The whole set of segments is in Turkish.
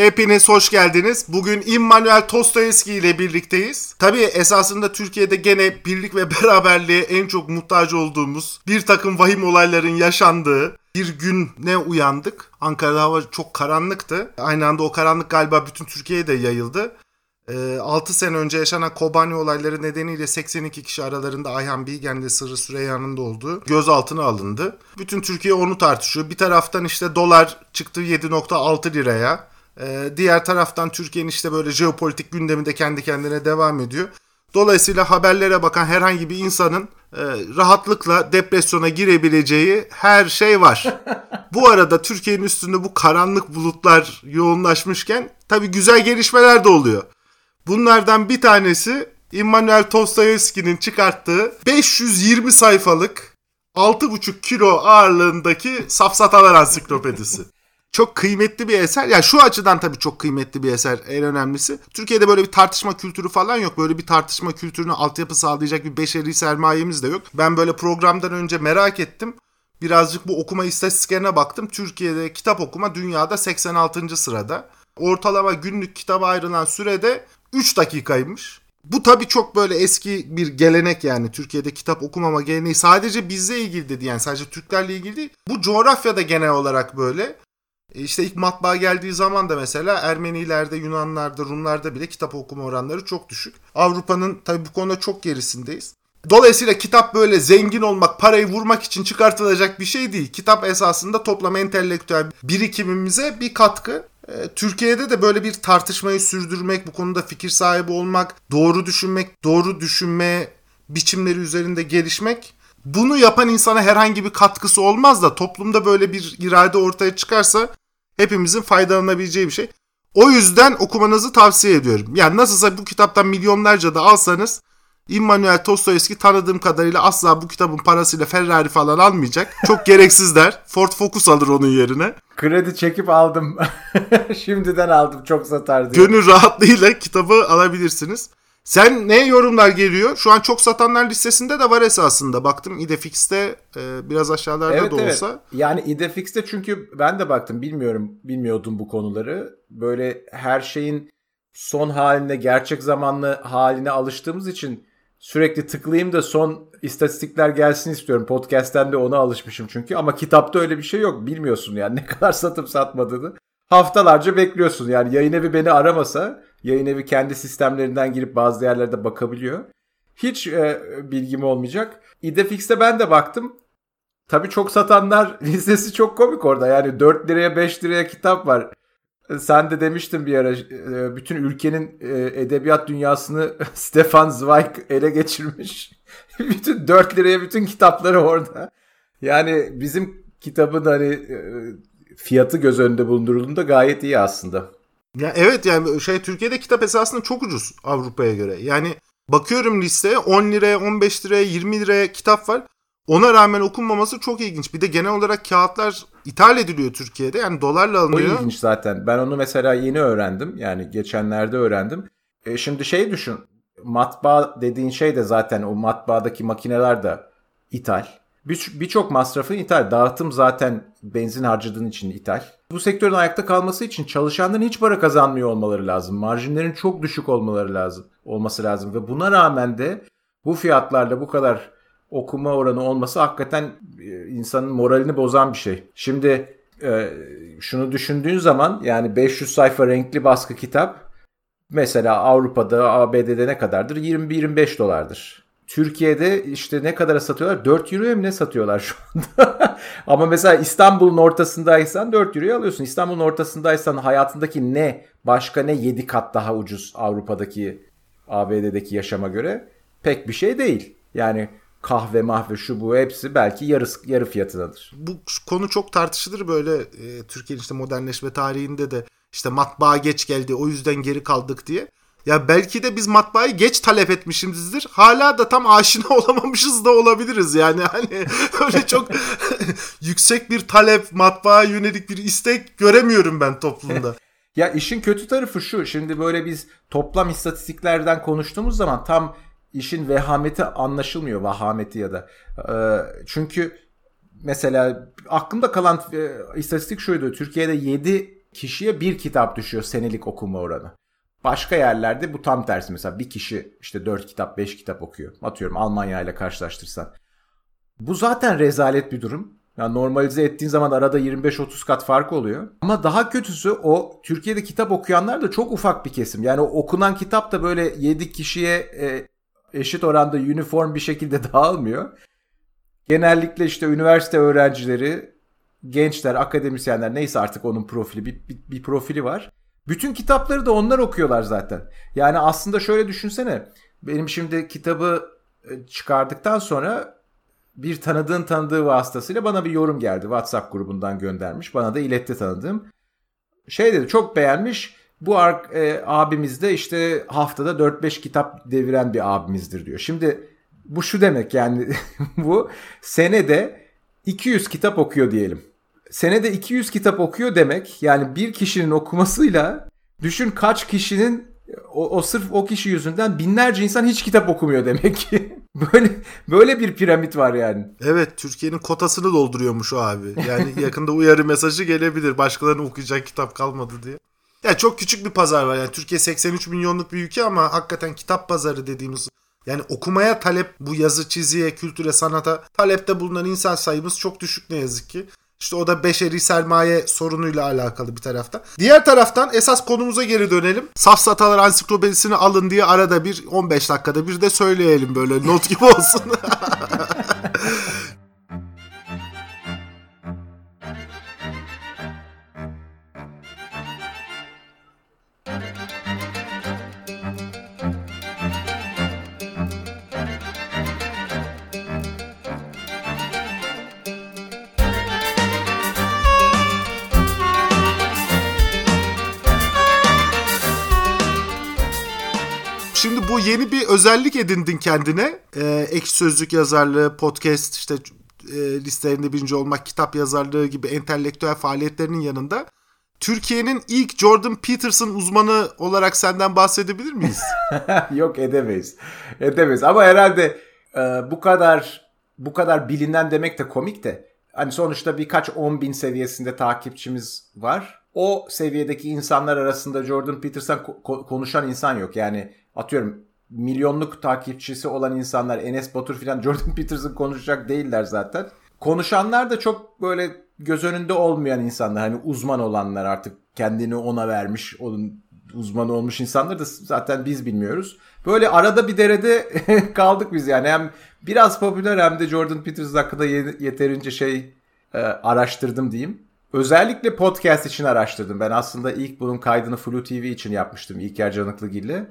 Hepiniz hoş geldiniz. Bugün Immanuel Tostoyevski ile birlikteyiz. Tabii esasında Türkiye'de gene birlik ve beraberliğe en çok muhtaç olduğumuz bir takım vahim olayların yaşandığı bir gün ne uyandık. Ankara'da hava çok karanlıktı. Aynı anda o karanlık galiba bütün Türkiye'ye de yayıldı. 6 ee, sene önce yaşanan Kobani olayları nedeniyle 82 kişi aralarında Ayhan Bilgen ve Sırrı Süreyya'nın da olduğu gözaltına alındı. Bütün Türkiye onu tartışıyor. Bir taraftan işte dolar çıktı 7.6 liraya. Ee, diğer taraftan Türkiye'nin işte böyle jeopolitik gündemi de kendi kendine devam ediyor. Dolayısıyla haberlere bakan herhangi bir insanın e, rahatlıkla depresyona girebileceği her şey var. bu arada Türkiye'nin üstünde bu karanlık bulutlar yoğunlaşmışken tabii güzel gelişmeler de oluyor. Bunlardan bir tanesi Immanuel Dostoyevski'nin çıkarttığı 520 sayfalık 6,5 kilo ağırlığındaki Safsatalar Ansiklopedisi. Çok kıymetli bir eser. Ya yani şu açıdan tabii çok kıymetli bir eser en önemlisi. Türkiye'de böyle bir tartışma kültürü falan yok. Böyle bir tartışma kültürünü altyapı sağlayacak bir beşeri sermayemiz de yok. Ben böyle programdan önce merak ettim. Birazcık bu okuma istatistiklerine baktım. Türkiye'de kitap okuma dünyada 86. sırada. Ortalama günlük kitaba ayrılan sürede 3 dakikaymış. Bu tabii çok böyle eski bir gelenek yani Türkiye'de kitap okumama geleneği sadece bizle ilgili dedi yani sadece Türklerle ilgili değil. Bu coğrafyada genel olarak böyle. E, işte ilk matbaa geldiği zaman da mesela Ermenilerde, Yunanlarda, Rumlarda bile kitap okuma oranları çok düşük. Avrupa'nın tabii bu konuda çok gerisindeyiz. Dolayısıyla kitap böyle zengin olmak, parayı vurmak için çıkartılacak bir şey değil. Kitap esasında toplam entelektüel birikimimize bir katkı. Ee, Türkiye'de de böyle bir tartışmayı sürdürmek, bu konuda fikir sahibi olmak, doğru düşünmek, doğru düşünme biçimleri üzerinde gelişmek bunu yapan insana herhangi bir katkısı olmaz da toplumda böyle bir irade ortaya çıkarsa hepimizin faydalanabileceği bir şey. O yüzden okumanızı tavsiye ediyorum. Yani nasılsa bu kitaptan milyonlarca da alsanız Immanuel Dostoyevski tanıdığım kadarıyla asla bu kitabın parasıyla Ferrari falan almayacak. Çok gereksizler. Ford Focus alır onun yerine. Kredi çekip aldım. Şimdiden aldım çok satar diye. Gönül rahatlığıyla kitabı alabilirsiniz. Sen ne yorumlar geliyor? Şu an çok satanlar listesinde de var esasında. Baktım İdefix'te e, biraz aşağılarda evet, da olsa. Evet. Yani İdefix'te çünkü ben de baktım bilmiyorum bilmiyordum bu konuları. Böyle her şeyin son haline gerçek zamanlı haline alıştığımız için sürekli tıklayayım da son istatistikler gelsin istiyorum. Podcast'ten de ona alışmışım çünkü ama kitapta öyle bir şey yok. Bilmiyorsun yani ne kadar satıp satmadığını. Haftalarca bekliyorsun. Yani yayın evi beni aramasa yayın evi kendi sistemlerinden girip bazı yerlerde bakabiliyor. Hiç e, bilgim olmayacak. Idefix'te ben de baktım. Tabii çok satanlar listesi çok komik orada. Yani 4 liraya 5 liraya kitap var. Sen de demiştin bir ara e, bütün ülkenin e, edebiyat dünyasını Stefan Zweig ele geçirmiş. bütün 4 liraya bütün kitapları orada. Yani bizim kitabın hani e, fiyatı göz önünde bulundurulduğunda gayet iyi aslında. Ya evet yani şey Türkiye'de kitap esasında çok ucuz Avrupa'ya göre. Yani bakıyorum listeye 10 liraya, 15 liraya, 20 liraya kitap var. Ona rağmen okunmaması çok ilginç. Bir de genel olarak kağıtlar ithal ediliyor Türkiye'de. Yani dolarla alınıyor. O ilginç zaten. Ben onu mesela yeni öğrendim. Yani geçenlerde öğrendim. E şimdi şey düşün. Matbaa dediğin şey de zaten o matbaadaki makineler de ithal. Birçok bir masrafın ithal. Dağıtım zaten benzin harcadığın için ithal. Bu sektörün ayakta kalması için çalışanların hiç para kazanmıyor olmaları lazım. Marjinlerin çok düşük olmaları lazım, olması lazım ve buna rağmen de bu fiyatlarla bu kadar okuma oranı olması hakikaten e, insanın moralini bozan bir şey. Şimdi e, şunu düşündüğün zaman yani 500 sayfa renkli baskı kitap mesela Avrupa'da, ABD'de ne kadardır? 20-25 dolardır. Türkiye'de işte ne kadara satıyorlar? 4 euroya mı ne satıyorlar şu anda? Ama mesela İstanbul'un ortasındaysan 4 euroya alıyorsun. İstanbul'un ortasındaysan hayatındaki ne başka ne 7 kat daha ucuz Avrupa'daki ABD'deki yaşama göre pek bir şey değil. Yani kahve mahve şu bu hepsi belki yarı, yarı fiyatındadır. Bu konu çok tartışılır böyle e, Türkiye'nin işte modernleşme tarihinde de işte matbaa geç geldi o yüzden geri kaldık diye. Ya belki de biz matbaayı geç talep etmişizdir. Hala da tam aşina olamamışız da olabiliriz yani. Hani öyle çok yüksek bir talep, matbaaya yönelik bir istek göremiyorum ben toplumda. ya işin kötü tarafı şu. Şimdi böyle biz toplam istatistiklerden konuştuğumuz zaman tam işin vehameti anlaşılmıyor. Vahameti ya da. Çünkü mesela aklımda kalan istatistik şuydu. Türkiye'de 7 kişiye bir kitap düşüyor senelik okuma oranı. Başka yerlerde bu tam tersi. Mesela bir kişi işte 4 kitap 5 kitap okuyor. Atıyorum Almanya ile karşılaştırsan. Bu zaten rezalet bir durum. Yani normalize ettiğin zaman arada 25-30 kat fark oluyor. Ama daha kötüsü o Türkiye'de kitap okuyanlar da çok ufak bir kesim. Yani okunan kitap da böyle 7 kişiye e, eşit oranda uniform bir şekilde dağılmıyor. Genellikle işte üniversite öğrencileri, gençler, akademisyenler neyse artık onun profili bir, bir, bir profili var. Bütün kitapları da onlar okuyorlar zaten. Yani aslında şöyle düşünsene. Benim şimdi kitabı e, çıkardıktan sonra bir tanıdığın tanıdığı vasıtasıyla bana bir yorum geldi. WhatsApp grubundan göndermiş. Bana da iletti tanıdığım. Şey dedi çok beğenmiş. Bu e, abimiz de işte haftada 4-5 kitap deviren bir abimizdir diyor. Şimdi bu şu demek yani bu senede 200 kitap okuyor diyelim. Senede 200 kitap okuyor demek yani bir kişinin okumasıyla düşün kaç kişinin o, o sırf o kişi yüzünden binlerce insan hiç kitap okumuyor demek ki. böyle böyle bir piramit var yani. Evet, Türkiye'nin kotasını dolduruyormuş o abi. Yani yakında uyarı mesajı gelebilir. Başkalarının okuyacak kitap kalmadı diye. Ya çok küçük bir pazar var. Yani Türkiye 83 milyonluk bir ülke ama hakikaten kitap pazarı dediğimiz yani okumaya talep bu yazı çiziye, kültüre, sanata talepte bulunan insan sayımız çok düşük ne yazık ki. İşte o da beşeri sermaye sorunuyla alakalı bir tarafta. Diğer taraftan esas konumuza geri dönelim. Safsatalar ansiklopedisini alın diye arada bir 15 dakikada bir de söyleyelim böyle not gibi olsun. özellik edindin kendine. Ee, ek sözlük yazarlığı, podcast, işte e, listelerinde birinci olmak, kitap yazarlığı gibi entelektüel faaliyetlerinin yanında Türkiye'nin ilk Jordan Peterson uzmanı olarak senden bahsedebilir miyiz? Yok edemeyiz. Edemeyiz ama herhalde e, bu kadar bu kadar bilinen demek de komik de. Hani sonuçta birkaç on bin seviyesinde takipçimiz var. O seviyedeki insanlar arasında Jordan Peterson ko- konuşan insan yok. Yani atıyorum milyonluk takipçisi olan insanlar Enes Batur filan Jordan Peterson konuşacak değiller zaten. Konuşanlar da çok böyle göz önünde olmayan insanlar. Hani uzman olanlar artık kendini ona vermiş, onun uzmanı olmuş insanlar da zaten biz bilmiyoruz. Böyle arada bir derede kaldık biz yani. Hem biraz popüler hem de Jordan Peterson hakkında yeterince şey e, araştırdım diyeyim. Özellikle podcast için araştırdım. Ben aslında ilk bunun kaydını Flu TV için yapmıştım İlker Canıklıgil'le.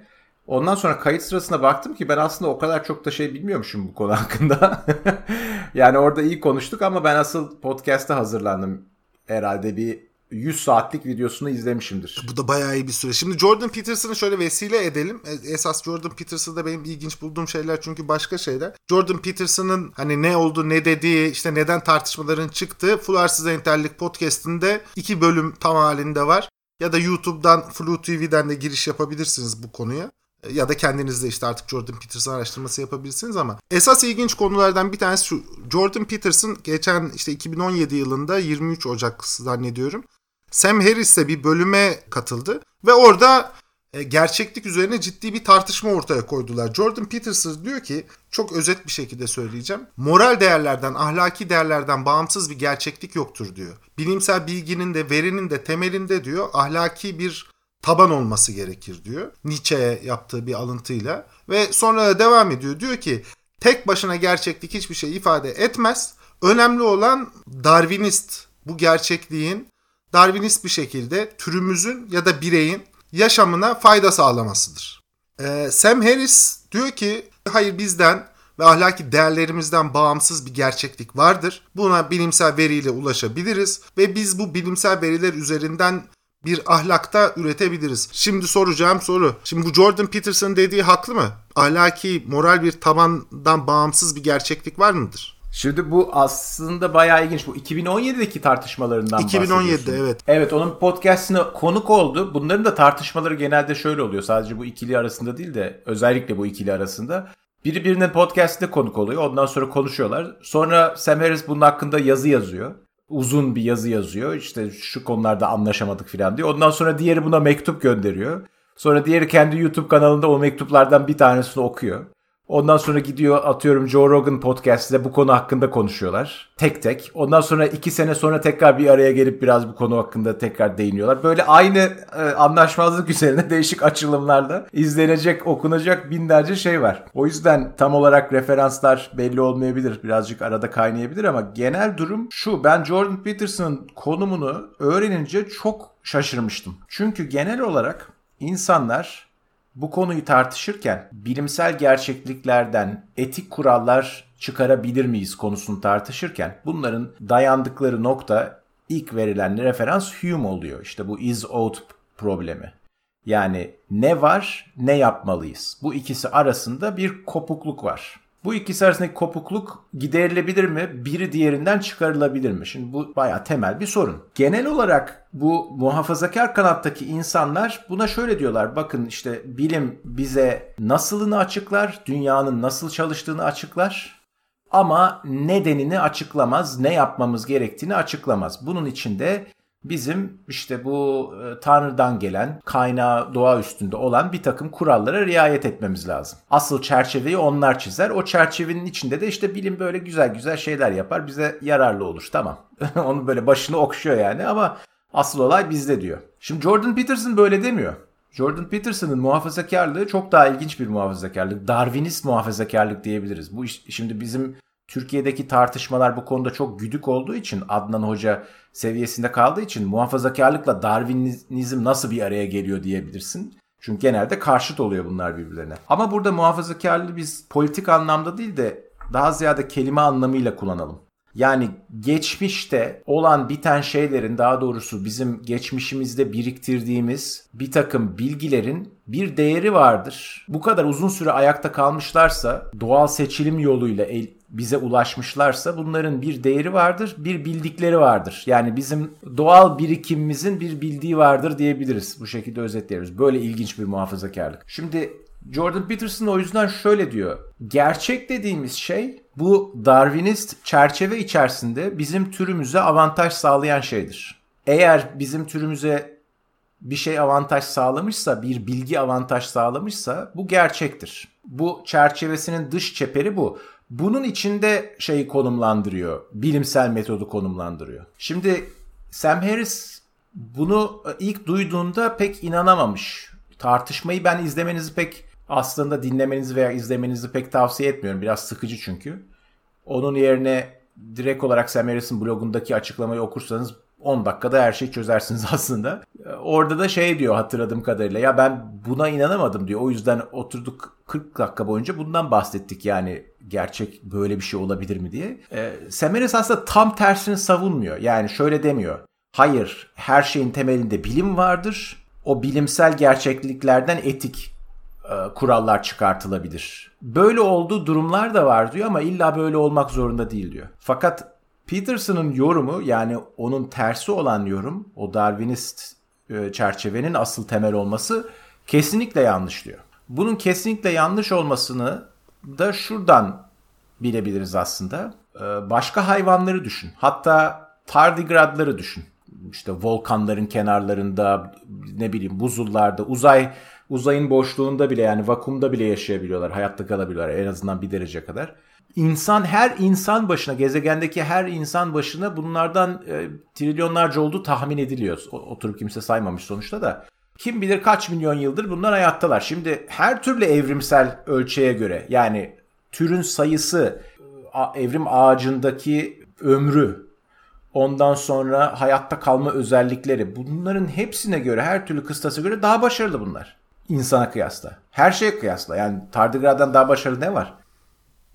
Ondan sonra kayıt sırasında baktım ki ben aslında o kadar çok da şey bilmiyormuşum bu konu hakkında. yani orada iyi konuştuk ama ben asıl podcast'a hazırlandım. Herhalde bir 100 saatlik videosunu izlemişimdir. Bu da bayağı iyi bir süre. Şimdi Jordan Peterson'ı şöyle vesile edelim. E, esas Jordan Peterson'da benim ilginç bulduğum şeyler çünkü başka şeyler. Jordan Peterson'ın hani ne oldu ne dediği işte neden tartışmaların çıktığı Fularsız Enterlik podcast'inde iki bölüm tam halinde var. Ya da YouTube'dan Flu TV'den de giriş yapabilirsiniz bu konuya ya da kendiniz de işte artık Jordan Peterson araştırması yapabilirsiniz ama esas ilginç konulardan bir tanesi şu. Jordan Peterson geçen işte 2017 yılında 23 Ocak zannediyorum. Sam Harris'le bir bölüme katıldı ve orada e, gerçeklik üzerine ciddi bir tartışma ortaya koydular. Jordan Peterson diyor ki çok özet bir şekilde söyleyeceğim. Moral değerlerden, ahlaki değerlerden bağımsız bir gerçeklik yoktur diyor. Bilimsel bilginin de verinin de temelinde diyor ahlaki bir taban olması gerekir diyor. Nietzsche'ye yaptığı bir alıntıyla ve sonra da devam ediyor. Diyor ki tek başına gerçeklik hiçbir şey ifade etmez. Önemli olan Darwinist bu gerçekliğin Darwinist bir şekilde türümüzün ya da bireyin yaşamına fayda sağlamasıdır. Ee, Sam Harris diyor ki hayır bizden ve ahlaki değerlerimizden bağımsız bir gerçeklik vardır. Buna bilimsel veriyle ulaşabiliriz ve biz bu bilimsel veriler üzerinden bir ahlakta üretebiliriz. Şimdi soracağım soru. Şimdi bu Jordan Peterson dediği haklı mı? Ahlaki, moral bir tabandan bağımsız bir gerçeklik var mıdır? Şimdi bu aslında bayağı ilginç. Bu 2017'deki tartışmalarından 2017'de evet. Evet onun podcastine konuk oldu. Bunların da tartışmaları genelde şöyle oluyor. Sadece bu ikili arasında değil de özellikle bu ikili arasında. Biri birinin podcastine konuk oluyor. Ondan sonra konuşuyorlar. Sonra Sam Harris bunun hakkında yazı yazıyor. Uzun bir yazı yazıyor. İşte şu konularda anlaşamadık falan diyor. Ondan sonra diğeri buna mektup gönderiyor. Sonra diğeri kendi YouTube kanalında o mektuplardan bir tanesini okuyor. Ondan sonra gidiyor atıyorum Joe Rogan podcast'te bu konu hakkında konuşuyorlar. Tek tek. Ondan sonra iki sene sonra tekrar bir araya gelip biraz bu konu hakkında tekrar değiniyorlar. Böyle aynı e, anlaşmazlık üzerine değişik açılımlarla izlenecek, okunacak binlerce şey var. O yüzden tam olarak referanslar belli olmayabilir. Birazcık arada kaynayabilir ama genel durum şu. Ben Jordan Peterson'ın konumunu öğrenince çok şaşırmıştım. Çünkü genel olarak insanlar bu konuyu tartışırken bilimsel gerçekliklerden etik kurallar çıkarabilir miyiz konusunu tartışırken bunların dayandıkları nokta ilk verilen referans Hume oluyor. İşte bu is-ought problemi. Yani ne var ne yapmalıyız. Bu ikisi arasında bir kopukluk var. Bu ikisi arasındaki kopukluk giderilebilir mi? Biri diğerinden çıkarılabilir mi? Şimdi bu bayağı temel bir sorun. Genel olarak bu muhafazakar kanattaki insanlar buna şöyle diyorlar. Bakın işte bilim bize nasılını açıklar, dünyanın nasıl çalıştığını açıklar. Ama nedenini açıklamaz, ne yapmamız gerektiğini açıklamaz. Bunun için de bizim işte bu e, Tanrı'dan gelen kaynağı doğa üstünde olan bir takım kurallara riayet etmemiz lazım. Asıl çerçeveyi onlar çizer. O çerçevenin içinde de işte bilim böyle güzel güzel şeyler yapar. Bize yararlı olur. Tamam. Onun böyle başını okşuyor yani ama asıl olay bizde diyor. Şimdi Jordan Peterson böyle demiyor. Jordan Peterson'ın muhafazakarlığı çok daha ilginç bir muhafazakarlık. Darwinist muhafazakarlık diyebiliriz. Bu iş, şimdi bizim Türkiye'deki tartışmalar bu konuda çok güdük olduğu için Adnan Hoca seviyesinde kaldığı için muhafazakarlıkla Darwinizm nasıl bir araya geliyor diyebilirsin. Çünkü genelde karşıt oluyor bunlar birbirlerine. Ama burada muhafazakarlığı biz politik anlamda değil de daha ziyade kelime anlamıyla kullanalım. Yani geçmişte olan biten şeylerin daha doğrusu bizim geçmişimizde biriktirdiğimiz bir takım bilgilerin bir değeri vardır. Bu kadar uzun süre ayakta kalmışlarsa doğal seçilim yoluyla el, bize ulaşmışlarsa bunların bir değeri vardır, bir bildikleri vardır. Yani bizim doğal birikimimizin bir bildiği vardır diyebiliriz. Bu şekilde özetleyebiliriz. Böyle ilginç bir muhafazakarlık. Şimdi Jordan Peterson o yüzden şöyle diyor. Gerçek dediğimiz şey bu Darwinist çerçeve içerisinde bizim türümüze avantaj sağlayan şeydir. Eğer bizim türümüze bir şey avantaj sağlamışsa, bir bilgi avantaj sağlamışsa bu gerçektir. Bu çerçevesinin dış çeperi bu. Bunun içinde şeyi konumlandırıyor. Bilimsel metodu konumlandırıyor. Şimdi Sam Harris bunu ilk duyduğunda pek inanamamış. Tartışmayı ben izlemenizi pek aslında dinlemenizi veya izlemenizi pek tavsiye etmiyorum. Biraz sıkıcı çünkü. Onun yerine direkt olarak Sam Harris'in blogundaki açıklamayı okursanız 10 dakikada her şeyi çözersiniz aslında. Orada da şey diyor hatırladığım kadarıyla ya ben buna inanamadım diyor. O yüzden oturduk 40 dakika boyunca bundan bahsettik yani gerçek böyle bir şey olabilir mi diye. E, Sam Harris aslında tam tersini savunmuyor. Yani şöyle demiyor. Hayır her şeyin temelinde bilim vardır. O bilimsel gerçekliklerden etik kurallar çıkartılabilir. Böyle olduğu durumlar da var diyor ama illa böyle olmak zorunda değil diyor. Fakat Peterson'ın yorumu yani onun tersi olan yorum o Darwinist e, çerçevenin asıl temel olması kesinlikle yanlış diyor. Bunun kesinlikle yanlış olmasını da şuradan bilebiliriz aslında. E, başka hayvanları düşün. Hatta tardigradları düşün. İşte volkanların kenarlarında ne bileyim buzullarda uzay uzayın boşluğunda bile yani vakumda bile yaşayabiliyorlar. Hayatta kalabiliyorlar en azından bir derece kadar. İnsan her insan başına gezegendeki her insan başına bunlardan e, trilyonlarca olduğu tahmin ediliyor. Oturup kimse saymamış sonuçta da. Kim bilir kaç milyon yıldır bunlar hayattalar. Şimdi her türlü evrimsel ölçeğe göre yani türün sayısı, evrim ağacındaki ömrü, ondan sonra hayatta kalma özellikleri bunların hepsine göre her türlü kıstasa göre daha başarılı bunlar insana kıyasla. Her şeye kıyasla. Yani tardigraddan daha başarılı ne var?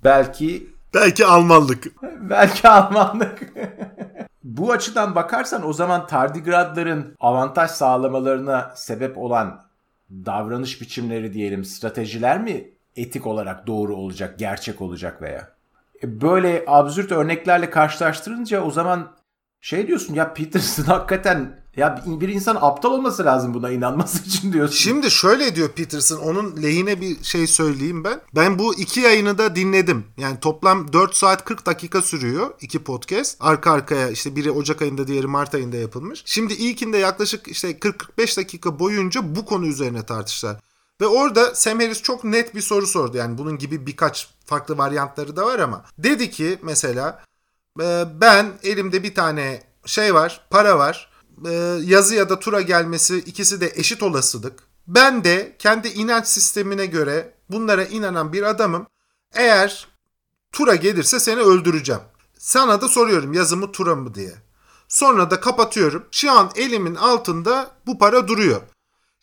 Belki Belki Almanlık. Belki Almanlık. Bu açıdan bakarsan o zaman tardigradların avantaj sağlamalarına sebep olan davranış biçimleri diyelim, stratejiler mi etik olarak doğru olacak, gerçek olacak veya? E, böyle absürt örneklerle karşılaştırınca o zaman şey diyorsun ya Peterson hakikaten ya bir insan aptal olması lazım buna inanması için diyorsun. Şimdi şöyle diyor Peterson onun lehine bir şey söyleyeyim ben. Ben bu iki yayını da dinledim. Yani toplam 4 saat 40 dakika sürüyor iki podcast. Arka arkaya işte biri Ocak ayında diğeri Mart ayında yapılmış. Şimdi ilkinde yaklaşık işte 40-45 dakika boyunca bu konu üzerine tartıştılar. Ve orada Sam Harris çok net bir soru sordu. Yani bunun gibi birkaç farklı varyantları da var ama. Dedi ki mesela ben elimde bir tane şey var, para var e, yazı ya da tura gelmesi ikisi de eşit olasılık. Ben de kendi inanç sistemine göre bunlara inanan bir adamım. Eğer tura gelirse seni öldüreceğim. Sana da soruyorum yazı mı tura mı diye. Sonra da kapatıyorum. Şu an elimin altında bu para duruyor.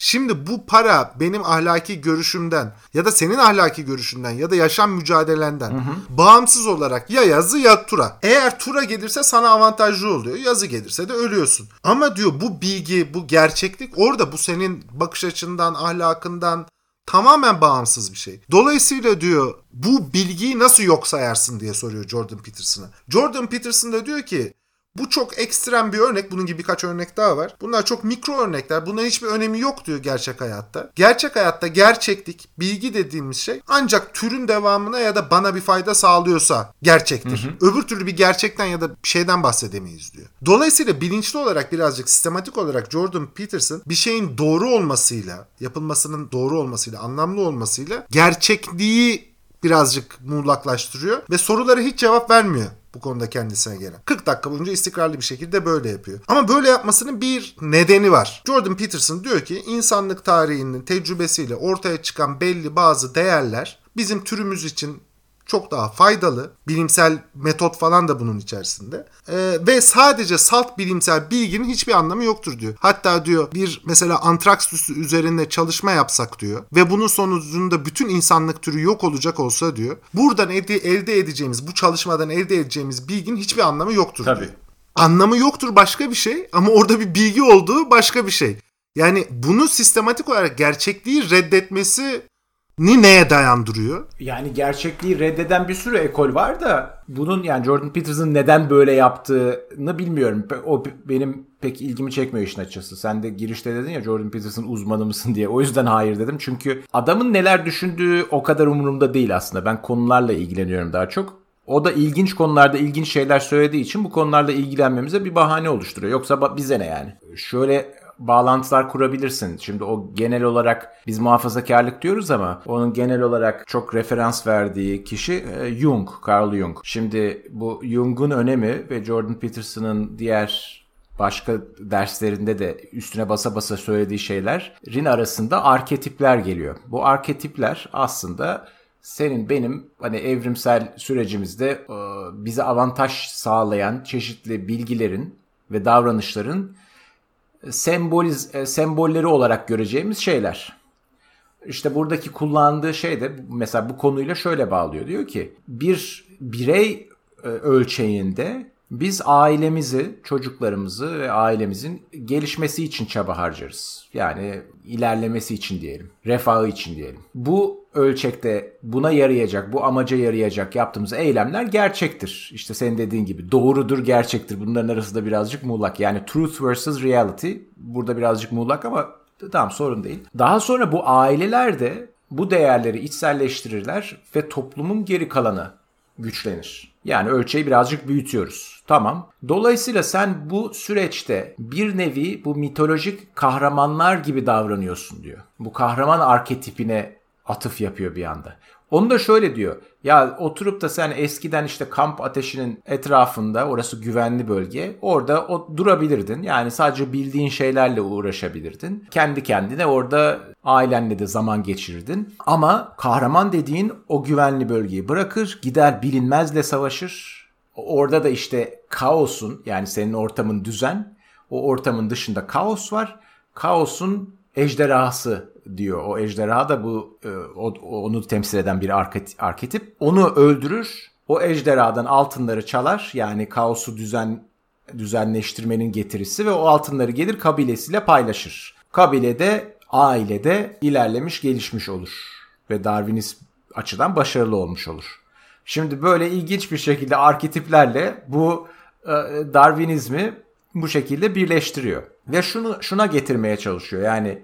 Şimdi bu para benim ahlaki görüşümden ya da senin ahlaki görüşünden ya da yaşam mücadelenden hı hı. bağımsız olarak ya yazı ya tura. Eğer tura gelirse sana avantajlı oluyor. Yazı gelirse de ölüyorsun. Ama diyor bu bilgi, bu gerçeklik orada bu senin bakış açından, ahlakından tamamen bağımsız bir şey. Dolayısıyla diyor bu bilgiyi nasıl yok sayarsın diye soruyor Jordan Peterson'a. Jordan Peterson da diyor ki bu çok ekstrem bir örnek. Bunun gibi birkaç örnek daha var. Bunlar çok mikro örnekler. Bunların hiçbir önemi yok diyor gerçek hayatta. Gerçek hayatta gerçeklik, bilgi dediğimiz şey ancak türün devamına ya da bana bir fayda sağlıyorsa gerçektir. Hı hı. Öbür türlü bir gerçekten ya da bir şeyden bahsedemeyiz diyor. Dolayısıyla bilinçli olarak birazcık sistematik olarak Jordan Peterson bir şeyin doğru olmasıyla, yapılmasının doğru olmasıyla, anlamlı olmasıyla gerçekliği birazcık muğlaklaştırıyor ve sorulara hiç cevap vermiyor bu konuda kendisine gelen. 40 dakika boyunca istikrarlı bir şekilde böyle yapıyor. Ama böyle yapmasının bir nedeni var. Jordan Peterson diyor ki insanlık tarihinin tecrübesiyle ortaya çıkan belli bazı değerler bizim türümüz için çok daha faydalı. Bilimsel metot falan da bunun içerisinde. Ee, ve sadece salt bilimsel bilginin hiçbir anlamı yoktur diyor. Hatta diyor bir mesela antraks üzerinde çalışma yapsak diyor ve bunun sonucunda bütün insanlık türü yok olacak olsa diyor. Buradan elde, elde edeceğimiz bu çalışmadan elde edeceğimiz bilginin hiçbir anlamı yoktur Tabii. diyor. Anlamı yoktur başka bir şey ama orada bir bilgi olduğu başka bir şey. Yani bunu sistematik olarak gerçekliği reddetmesi ni neye dayandırıyor? Yani gerçekliği reddeden bir sürü ekol var da bunun yani Jordan Peterson neden böyle yaptığını bilmiyorum. O benim pek ilgimi çekmiyor işin açıkçası. Sen de girişte dedin ya Jordan Peterson uzmanı mısın diye. O yüzden hayır dedim. Çünkü adamın neler düşündüğü o kadar umurumda değil aslında. Ben konularla ilgileniyorum daha çok. O da ilginç konularda ilginç şeyler söylediği için bu konularla ilgilenmemize bir bahane oluşturuyor. Yoksa bize ne yani? Şöyle bağlantılar kurabilirsin. Şimdi o genel olarak biz muhafazakarlık diyoruz ama onun genel olarak çok referans verdiği kişi e, Jung, Carl Jung. Şimdi bu Jung'un önemi ve Jordan Peterson'ın diğer başka derslerinde de üstüne basa basa söylediği şeylerin arasında arketipler geliyor. Bu arketipler aslında senin benim hani evrimsel sürecimizde e, bize avantaj sağlayan çeşitli bilgilerin ve davranışların semboliz, e, sembolleri olarak göreceğimiz şeyler. İşte buradaki kullandığı şey de mesela bu konuyla şöyle bağlıyor. Diyor ki bir birey e, ölçeğinde biz ailemizi, çocuklarımızı ve ailemizin gelişmesi için çaba harcarız. Yani ilerlemesi için diyelim, refahı için diyelim. Bu ölçekte buna yarayacak, bu amaca yarayacak yaptığımız eylemler gerçektir. İşte senin dediğin gibi doğrudur, gerçektir. Bunların arasında birazcık muğlak. Yani truth versus reality. Burada birazcık muğlak ama tamam sorun değil. Daha sonra bu aileler de bu değerleri içselleştirirler ve toplumun geri kalanı güçlenir. Yani ölçeği birazcık büyütüyoruz. Tamam. Dolayısıyla sen bu süreçte bir nevi bu mitolojik kahramanlar gibi davranıyorsun diyor. Bu kahraman arketipine atıf yapıyor bir anda. Onu da şöyle diyor. Ya oturup da sen eskiden işte kamp ateşinin etrafında orası güvenli bölge. Orada o durabilirdin. Yani sadece bildiğin şeylerle uğraşabilirdin. Kendi kendine orada ailenle de zaman geçirirdin. Ama kahraman dediğin o güvenli bölgeyi bırakır, gider bilinmezle savaşır. Orada da işte kaosun yani senin ortamın düzen, o ortamın dışında kaos var. Kaosun ejderhası diyor. O ejderha da bu e, onu temsil eden bir arketip. Onu öldürür. O ejderhadan altınları çalar. Yani kaosu düzen düzenleştirmenin getirisi ve o altınları gelir kabilesiyle paylaşır. Kabilede, ailede ilerlemiş, gelişmiş olur ve Darwinist açıdan başarılı olmuş olur. Şimdi böyle ilginç bir şekilde arketiplerle bu e, Darwinizmi bu şekilde birleştiriyor. Ve şunu şuna getirmeye çalışıyor. Yani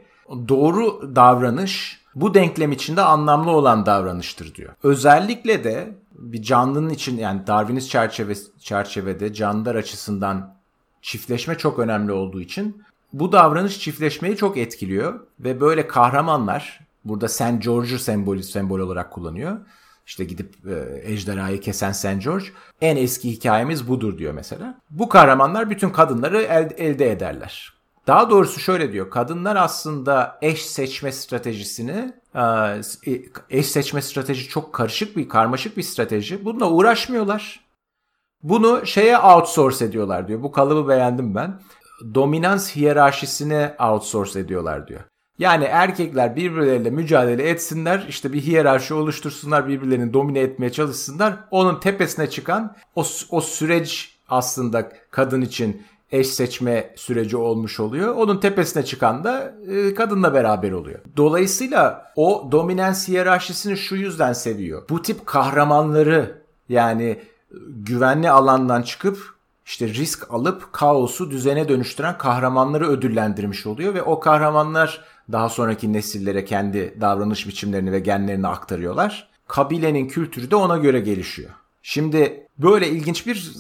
doğru davranış bu denklem içinde anlamlı olan davranıştır diyor. Özellikle de bir canlının için yani Darwinist çerçeve, çerçevede canlılar açısından çiftleşme çok önemli olduğu için bu davranış çiftleşmeyi çok etkiliyor ve böyle kahramanlar burada St. George'u sembol, sembol olarak kullanıyor. İşte gidip e, ejderhayı kesen St. George. En eski hikayemiz budur diyor mesela. Bu kahramanlar bütün kadınları el, elde ederler. Daha doğrusu şöyle diyor. Kadınlar aslında eş seçme stratejisini e, e, eş seçme strateji çok karışık bir karmaşık bir strateji. Bununla uğraşmıyorlar. Bunu şeye outsource ediyorlar diyor. Bu kalıbı beğendim ben. Dominans hiyerarşisine outsource ediyorlar diyor. Yani erkekler birbirleriyle mücadele etsinler, işte bir hiyerarşi oluştursunlar, birbirlerini domine etmeye çalışsınlar. Onun tepesine çıkan o, o süreç aslında kadın için eş seçme süreci olmuş oluyor. Onun tepesine çıkan da e, kadınla beraber oluyor. Dolayısıyla o dominans hiyerarşisini şu yüzden seviyor. Bu tip kahramanları yani güvenli alandan çıkıp işte risk alıp kaosu düzene dönüştüren kahramanları ödüllendirmiş oluyor ve o kahramanlar daha sonraki nesillere kendi davranış biçimlerini ve genlerini aktarıyorlar. Kabilenin kültürü de ona göre gelişiyor. Şimdi böyle ilginç bir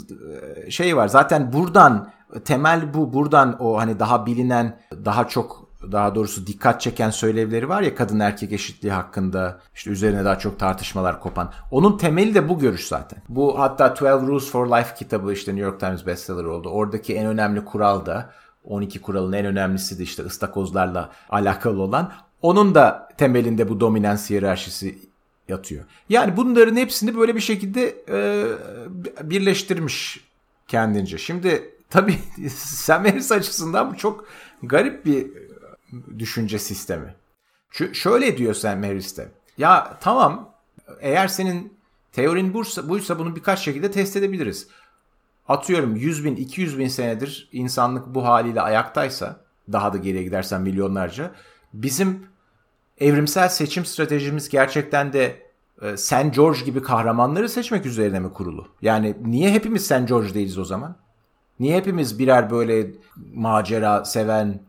e, şey var. Zaten buradan temel bu. Buradan o hani daha bilinen, daha çok daha doğrusu dikkat çeken söylevleri var ya kadın erkek eşitliği hakkında işte üzerine daha çok tartışmalar kopan. Onun temeli de bu görüş zaten. Bu hatta 12 Rules for Life kitabı işte New York Times bestseller oldu. Oradaki en önemli kural da 12 kuralın en önemlisi de işte ıstakozlarla alakalı olan. Onun da temelinde bu dominans hiyerarşisi yatıyor. Yani bunların hepsini böyle bir şekilde e, birleştirmiş kendince. Şimdi tabii Sam açısından bu çok garip bir düşünce sistemi. Ş- şöyle diyor Sam Harris de. Ya tamam eğer senin teorin buysa, buysa bunu birkaç şekilde test edebiliriz atıyorum 100 bin 200 bin senedir insanlık bu haliyle ayaktaysa daha da geriye gidersen milyonlarca bizim evrimsel seçim stratejimiz gerçekten de e, St. George gibi kahramanları seçmek üzerine mi kurulu? Yani niye hepimiz St. George değiliz o zaman? Niye hepimiz birer böyle macera seven,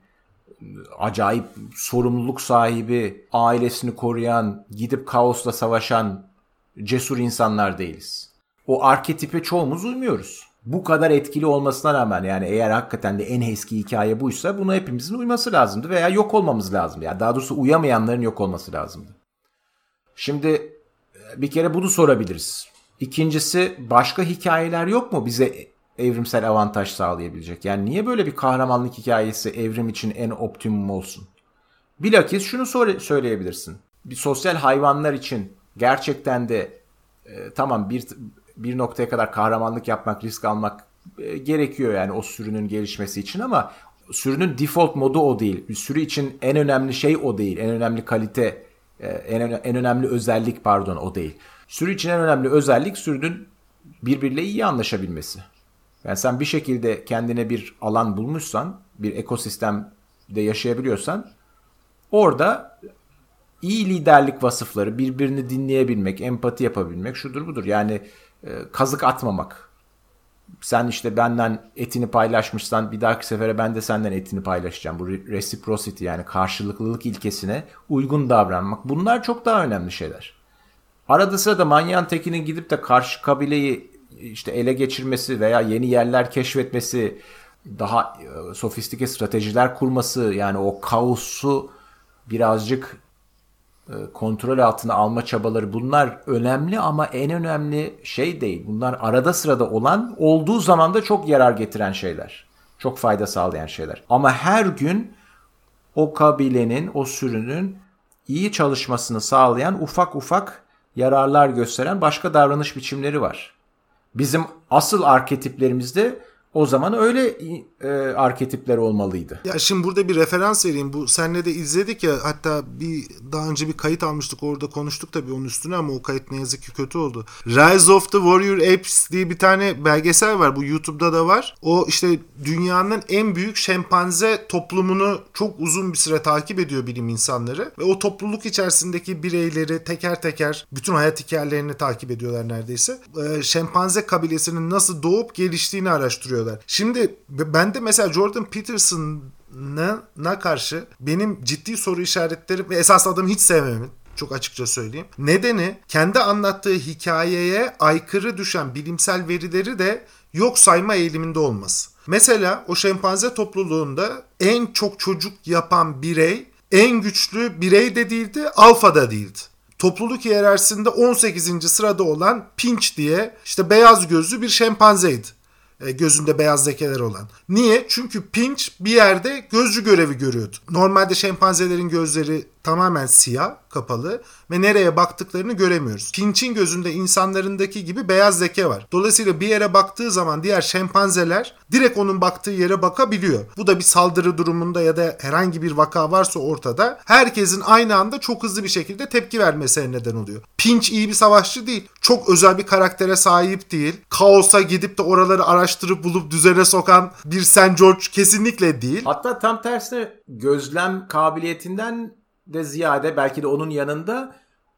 acayip sorumluluk sahibi, ailesini koruyan, gidip kaosla savaşan cesur insanlar değiliz? O arketipe çoğumuz uymuyoruz bu kadar etkili olmasına rağmen yani eğer hakikaten de en eski hikaye buysa buna hepimizin uyması lazımdı veya yok olmamız lazımdı. Yani daha doğrusu uyamayanların yok olması lazımdı. Şimdi e, bir kere bunu sorabiliriz. İkincisi başka hikayeler yok mu bize evrimsel avantaj sağlayabilecek? Yani niye böyle bir kahramanlık hikayesi evrim için en optimum olsun? Bilakis şunu söyleyebilirsin. Bir sosyal hayvanlar için gerçekten de e, tamam bir bir noktaya kadar kahramanlık yapmak, risk almak e, gerekiyor yani o sürünün gelişmesi için ama sürünün default modu o değil. Bir sürü için en önemli şey o değil. En önemli kalite, e, en, en önemli özellik pardon o değil. Sürü için en önemli özellik sürünün birbiriyle iyi anlaşabilmesi. Yani sen bir şekilde kendine bir alan bulmuşsan, bir ekosistemde yaşayabiliyorsan orada iyi liderlik vasıfları, birbirini dinleyebilmek, empati yapabilmek şudur budur. Yani e, kazık atmamak. Sen işte benden etini paylaşmışsan bir dahaki sefere ben de senden etini paylaşacağım. Bu reciprocity yani karşılıklılık ilkesine uygun davranmak. Bunlar çok daha önemli şeyler. Arada sırada manyağın tekinin gidip de karşı kabileyi işte ele geçirmesi veya yeni yerler keşfetmesi, daha e, sofistike stratejiler kurması yani o kaosu birazcık e, kontrol altına alma çabaları bunlar önemli ama en önemli şey değil. Bunlar arada sırada olan olduğu zaman da çok yarar getiren şeyler. Çok fayda sağlayan şeyler. Ama her gün o kabilenin, o sürünün iyi çalışmasını sağlayan ufak ufak yararlar gösteren başka davranış biçimleri var. Bizim asıl arketiplerimizde O zaman öyle e, arketipler olmalıydı. Ya şimdi burada bir referans vereyim. Bu senle de izledik ya hatta bir daha önce bir kayıt almıştık orada konuştuk tabii onun üstüne ama o kayıt ne yazık ki kötü oldu. Rise of the Warrior Apes diye bir tane belgesel var. Bu YouTube'da da var. O işte dünyanın en büyük şempanze toplumunu çok uzun bir süre takip ediyor bilim insanları ve o topluluk içerisindeki bireyleri teker teker bütün hayat hikayelerini takip ediyorlar neredeyse. Ee, şempanze kabilesinin nasıl doğup geliştiğini araştırıyorlar. Şimdi ben de mesela Jordan Peterson'a karşı benim ciddi soru işaretlerim ve esas adamı hiç sevmemin çok açıkça söyleyeyim. Nedeni kendi anlattığı hikayeye aykırı düşen bilimsel verileri de yok sayma eğiliminde olması. Mesela o şempanze topluluğunda en çok çocuk yapan birey en güçlü birey de değildi, alfa da değildi. Topluluk hiyerarşisinde 18. sırada olan Pinch diye işte beyaz gözlü bir şempanzeydi. E, gözünde beyaz lekeler olan. Niye? Çünkü Pinch bir yerde gözcü görevi görüyordu. Normalde şempanzelerin gözleri tamamen siyah, kapalı ve nereye baktıklarını göremiyoruz. Pinch'in gözünde insanlarındaki gibi beyaz leke var. Dolayısıyla bir yere baktığı zaman diğer şempanzeler direkt onun baktığı yere bakabiliyor. Bu da bir saldırı durumunda ya da herhangi bir vaka varsa ortada herkesin aynı anda çok hızlı bir şekilde tepki vermesine neden oluyor. Pinch iyi bir savaşçı değil. Çok özel bir karaktere sahip değil. Kaosa gidip de oraları araştırıp bulup düzene sokan bir St. George kesinlikle değil. Hatta tam tersine gözlem kabiliyetinden de ziyade belki de onun yanında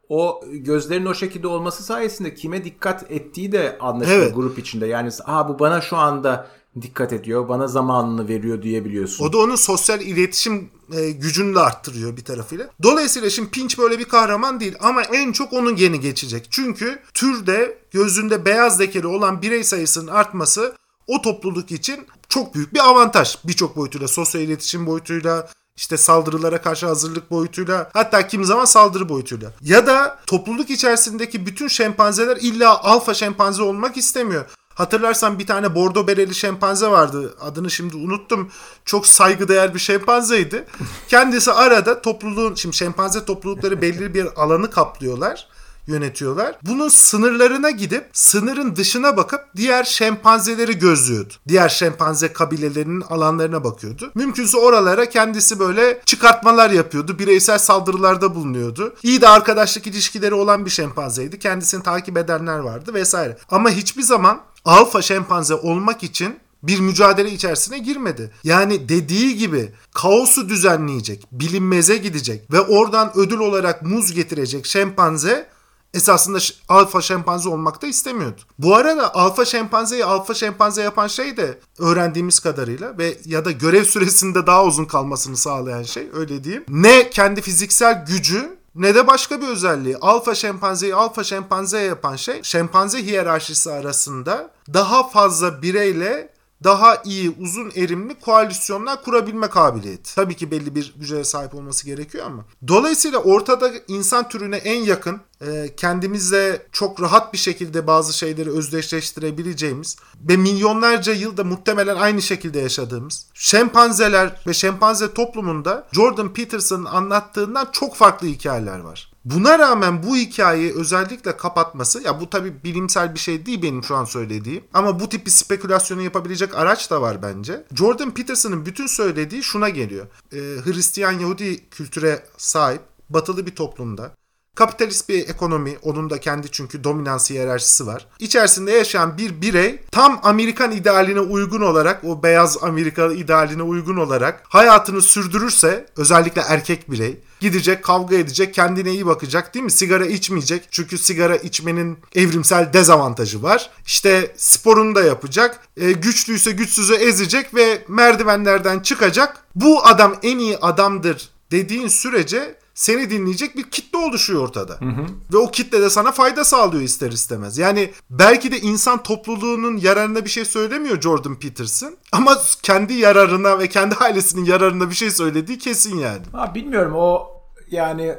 o gözlerin o şekilde olması sayesinde kime dikkat ettiği de anlaşılıyor evet. grup içinde. Yani Aa, bu bana şu anda dikkat ediyor, bana zamanını veriyor diyebiliyorsun. O da onun sosyal iletişim e, gücünü de arttırıyor bir tarafıyla. Dolayısıyla şimdi Pinch böyle bir kahraman değil ama en çok onun geni geçecek. Çünkü türde gözünde beyaz lekeli olan birey sayısının artması o topluluk için çok büyük bir avantaj. Birçok boyutuyla, sosyal iletişim boyutuyla, işte saldırılara karşı hazırlık boyutuyla hatta kim zaman saldırı boyutuyla. Ya da topluluk içerisindeki bütün şempanzeler illa alfa şempanze olmak istemiyor. Hatırlarsan bir tane bordo bereli şempanze vardı. Adını şimdi unuttum. Çok saygıdeğer bir şempanzeydi. Kendisi arada topluluğun, şimdi şempanze toplulukları belli bir alanı kaplıyorlar yönetiyorlar. Bunun sınırlarına gidip sınırın dışına bakıp diğer şempanzeleri gözlüyordu. Diğer şempanze kabilelerinin alanlarına bakıyordu. Mümkünse oralara kendisi böyle çıkartmalar yapıyordu. Bireysel saldırılarda bulunuyordu. İyi de arkadaşlık ilişkileri olan bir şempanzeydi. Kendisini takip edenler vardı vesaire. Ama hiçbir zaman alfa şempanze olmak için bir mücadele içerisine girmedi. Yani dediği gibi kaosu düzenleyecek, bilinmeze gidecek ve oradan ödül olarak muz getirecek şempanze esasında alfa şempanze olmak da istemiyordu. Bu arada alfa şempanzeyi alfa şempanze yapan şey de öğrendiğimiz kadarıyla ve ya da görev süresinde daha uzun kalmasını sağlayan şey öyle diyeyim. Ne kendi fiziksel gücü ne de başka bir özelliği. Alfa şempanzeyi alfa şempanze yapan şey şempanze hiyerarşisi arasında daha fazla bireyle daha iyi uzun erimli koalisyonlar kurabilme kabiliyeti. Tabii ki belli bir güce sahip olması gerekiyor ama. Dolayısıyla ortada insan türüne en yakın e, kendimizle çok rahat bir şekilde bazı şeyleri özdeşleştirebileceğimiz ve milyonlarca yılda muhtemelen aynı şekilde yaşadığımız şempanzeler ve şempanze toplumunda Jordan Peterson'ın anlattığından çok farklı hikayeler var. Buna rağmen bu hikayeyi özellikle kapatması ya bu tabi bilimsel bir şey değil benim şu an söylediğim ama bu tip bir spekülasyonu yapabilecek araç da var bence. Jordan Peterson'ın bütün söylediği şuna geliyor. Ee, Hristiyan Yahudi kültüre sahip batılı bir toplumda Kapitalist bir ekonomi, onun da kendi çünkü dominans hiyerarşisi var. İçerisinde yaşayan bir birey tam Amerikan idealine uygun olarak, o beyaz Amerika idealine uygun olarak hayatını sürdürürse, özellikle erkek birey, gidecek, kavga edecek, kendine iyi bakacak değil mi? Sigara içmeyecek. Çünkü sigara içmenin evrimsel dezavantajı var. İşte sporunu da yapacak. E, güçlüyse güçsüzü ezecek ve merdivenlerden çıkacak. Bu adam en iyi adamdır dediğin sürece seni dinleyecek bir kitle oluşuyor ortada. Hı hı. Ve o kitle de sana fayda sağlıyor ister istemez. Yani belki de insan topluluğunun yararına bir şey söylemiyor Jordan Peterson. Ama kendi yararına ve kendi ailesinin yararına bir şey söylediği kesin yani. Ha, bilmiyorum o yani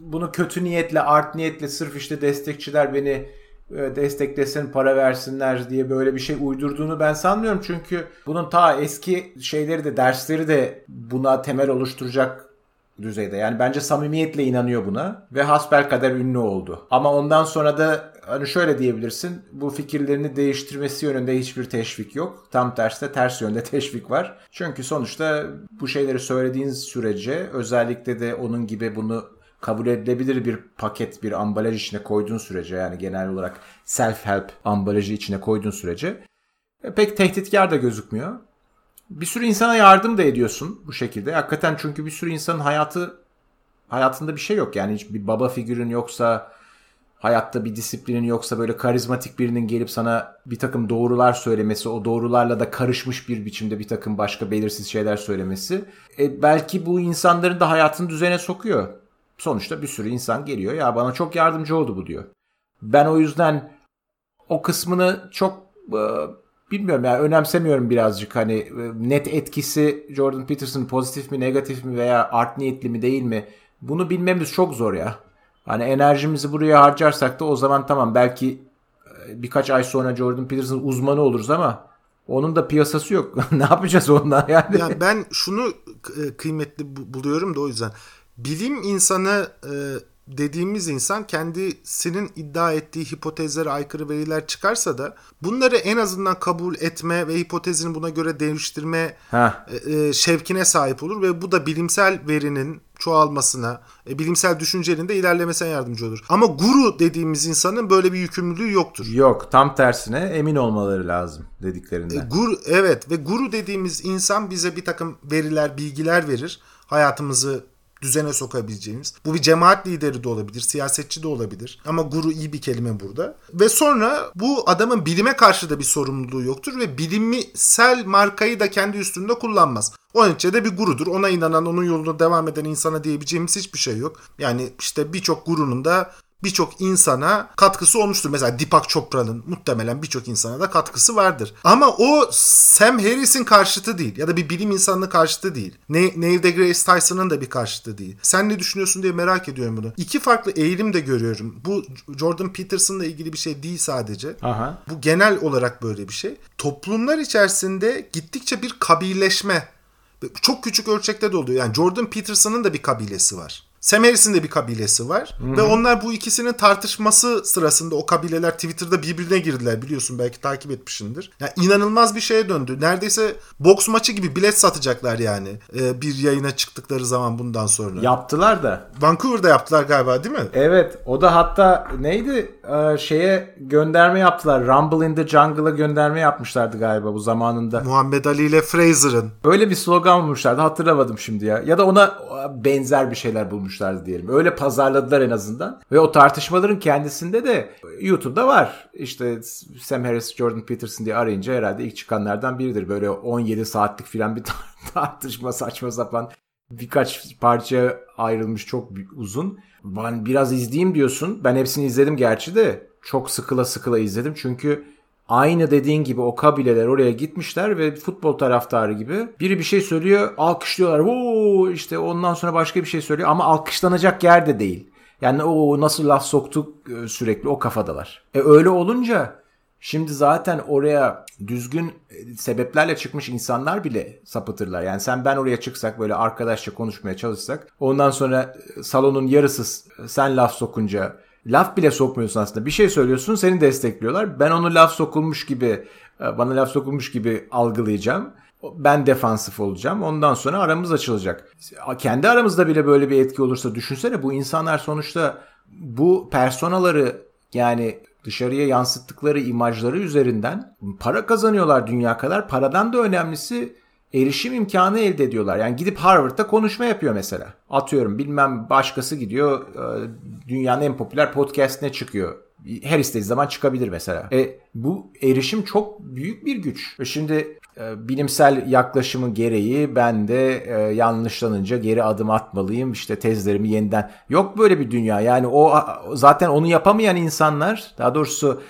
bunu kötü niyetle, art niyetle sırf işte destekçiler beni e, desteklesin, para versinler diye böyle bir şey uydurduğunu ben sanmıyorum. Çünkü bunun ta eski şeyleri de, dersleri de buna temel oluşturacak düzeyde. Yani bence samimiyetle inanıyor buna ve hasbel kadar ünlü oldu. Ama ondan sonra da hani şöyle diyebilirsin. Bu fikirlerini değiştirmesi yönünde hiçbir teşvik yok. Tam tersi ters yönde teşvik var. Çünkü sonuçta bu şeyleri söylediğin sürece özellikle de onun gibi bunu kabul edilebilir bir paket, bir ambalaj içine koyduğun sürece yani genel olarak self-help ambalajı içine koyduğun sürece e, pek tehditkar da gözükmüyor. Bir sürü insana yardım da ediyorsun bu şekilde. Hakikaten çünkü bir sürü insanın hayatı hayatında bir şey yok. Yani hiç bir baba figürün yoksa hayatta bir disiplinin yoksa böyle karizmatik birinin gelip sana bir takım doğrular söylemesi, o doğrularla da karışmış bir biçimde bir takım başka belirsiz şeyler söylemesi. E, belki bu insanların da hayatını düzene sokuyor. Sonuçta bir sürü insan geliyor ya bana çok yardımcı oldu bu diyor. Ben o yüzden o kısmını çok e, bilmiyorum ya yani önemsemiyorum birazcık hani e, net etkisi Jordan Peterson pozitif mi negatif mi veya art niyetli mi değil mi bunu bilmemiz çok zor ya. Hani enerjimizi buraya harcarsak da o zaman tamam belki e, birkaç ay sonra Jordan Peterson uzmanı oluruz ama onun da piyasası yok. ne yapacağız onunla yani? Ya ben şunu kıymetli buluyorum da o yüzden. Bilim insanı dediğimiz insan kendisinin iddia ettiği hipotezlere aykırı veriler çıkarsa da bunları en azından kabul etme ve hipotezini buna göre değiştirme e, e, şevkine sahip olur ve bu da bilimsel verinin çoğalmasına, e, bilimsel düşüncenin de ilerlemesine yardımcı olur. Ama guru dediğimiz insanın böyle bir yükümlülüğü yoktur. Yok, tam tersine emin olmaları lazım dediklerinden. E, guru evet ve guru dediğimiz insan bize bir takım veriler, bilgiler verir. Hayatımızı düzene sokabileceğimiz. Bu bir cemaat lideri de olabilir, siyasetçi de olabilir. Ama guru iyi bir kelime burada. Ve sonra bu adamın bilime karşı da bir sorumluluğu yoktur ve bilimsel markayı da kendi üstünde kullanmaz. O neticede bir gurudur. Ona inanan, onun yolunda devam eden insana diyebileceğimiz hiçbir şey yok. Yani işte birçok gurunun da birçok insana katkısı olmuştur. Mesela Deepak Chopra'nın muhtemelen birçok insana da katkısı vardır. Ama o Sam Harris'in karşıtı değil ya da bir bilim insanının karşıtı değil. Ne Neil deGrasse Tyson'ın da bir karşıtı değil. Sen ne düşünüyorsun diye merak ediyorum bunu. İki farklı eğilim de görüyorum. Bu Jordan Peterson'la ilgili bir şey değil sadece. Aha. Bu genel olarak böyle bir şey. Toplumlar içerisinde gittikçe bir kabileşme çok küçük ölçekte de oluyor. Yani Jordan Peterson'ın da bir kabilesi var. Sam Harris'in de bir kabilesi var. Hı-hı. Ve onlar bu ikisinin tartışması sırasında o kabileler Twitter'da birbirine girdiler biliyorsun belki takip etmişsindir. Yani inanılmaz bir şeye döndü. Neredeyse boks maçı gibi bilet satacaklar yani. Ee, bir yayına çıktıkları zaman bundan sonra. Yaptılar da. Vancouver'da yaptılar galiba değil mi? Evet. O da hatta neydi? Ee, şeye gönderme yaptılar. Rumble in the Jungle'a gönderme yapmışlardı galiba bu zamanında. Muhammed Ali ile Fraser'ın. Öyle bir slogan bulmuşlardı. Hatırlamadım şimdi ya. Ya da ona benzer bir şeyler bulmuş bulmuşlardı diyelim. Öyle pazarladılar en azından. Ve o tartışmaların kendisinde de YouTube'da var. İşte Sam Harris, Jordan Peterson diye arayınca herhalde ilk çıkanlardan biridir. Böyle 17 saatlik filan bir tartışma saçma sapan birkaç parça ayrılmış çok uzun. Ben biraz izleyeyim diyorsun. Ben hepsini izledim gerçi de çok sıkıla sıkıla izledim. Çünkü Aynı dediğin gibi o kabileler oraya gitmişler ve futbol taraftarı gibi biri bir şey söylüyor alkışlıyorlar. Oo işte ondan sonra başka bir şey söylüyor ama alkışlanacak yer de değil. Yani o nasıl laf soktuk e, sürekli o kafadalar. E öyle olunca şimdi zaten oraya düzgün e, sebeplerle çıkmış insanlar bile sapıtırlar. Yani sen ben oraya çıksak böyle arkadaşça konuşmaya çalışsak ondan sonra e, salonun yarısı sen laf sokunca laf bile sokmuyorsun aslında. Bir şey söylüyorsun seni destekliyorlar. Ben onu laf sokulmuş gibi e, bana laf sokulmuş gibi algılayacağım. Ben defansif olacağım. Ondan sonra aramız açılacak. Kendi aramızda bile böyle bir etki olursa düşünsene bu insanlar sonuçta bu personaları yani dışarıya yansıttıkları imajları üzerinden para kazanıyorlar dünya kadar. Paradan da önemlisi erişim imkanı elde ediyorlar. Yani gidip Harvard'da konuşma yapıyor mesela. Atıyorum bilmem başkası gidiyor e, dünyanın en popüler podcastine çıkıyor. Her istediği zaman çıkabilir mesela. E, bu erişim çok büyük bir güç. E şimdi e, bilimsel yaklaşımı gereği ben de yanlışlanınca geri adım atmalıyım. İşte tezlerimi yeniden. Yok böyle bir dünya. Yani o zaten onu yapamayan insanlar daha doğrusu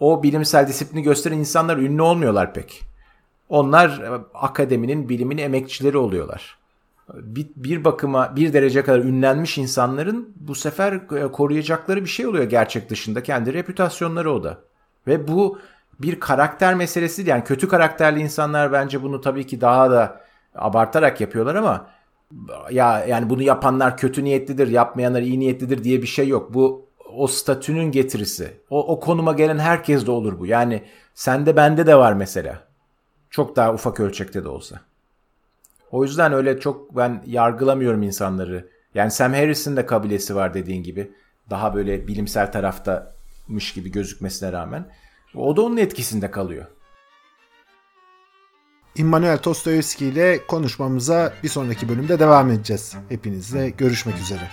o bilimsel disiplini gösteren insanlar ünlü olmuyorlar pek. Onlar e, akademinin, bilimin emekçileri oluyorlar. Bir, bir bakıma bir derece kadar ünlenmiş insanların bu sefer e, koruyacakları bir şey oluyor gerçek dışında. Kendi reputasyonları o da. Ve bu bir karakter meselesi değil. Yani kötü karakterli insanlar bence bunu tabii ki daha da abartarak yapıyorlar ama ya yani bunu yapanlar kötü niyetlidir, yapmayanlar iyi niyetlidir diye bir şey yok. Bu o statünün getirisi. O, o konuma gelen herkes de olur bu. Yani sende bende de var mesela. Çok daha ufak ölçekte de olsa. O yüzden öyle çok ben yargılamıyorum insanları. Yani Sam Harris'in de kabilesi var dediğin gibi. Daha böyle bilimsel taraftamış gibi gözükmesine rağmen. O da onun etkisinde kalıyor. Immanuel Tostoyevski ile konuşmamıza bir sonraki bölümde devam edeceğiz. Hepinizle görüşmek üzere.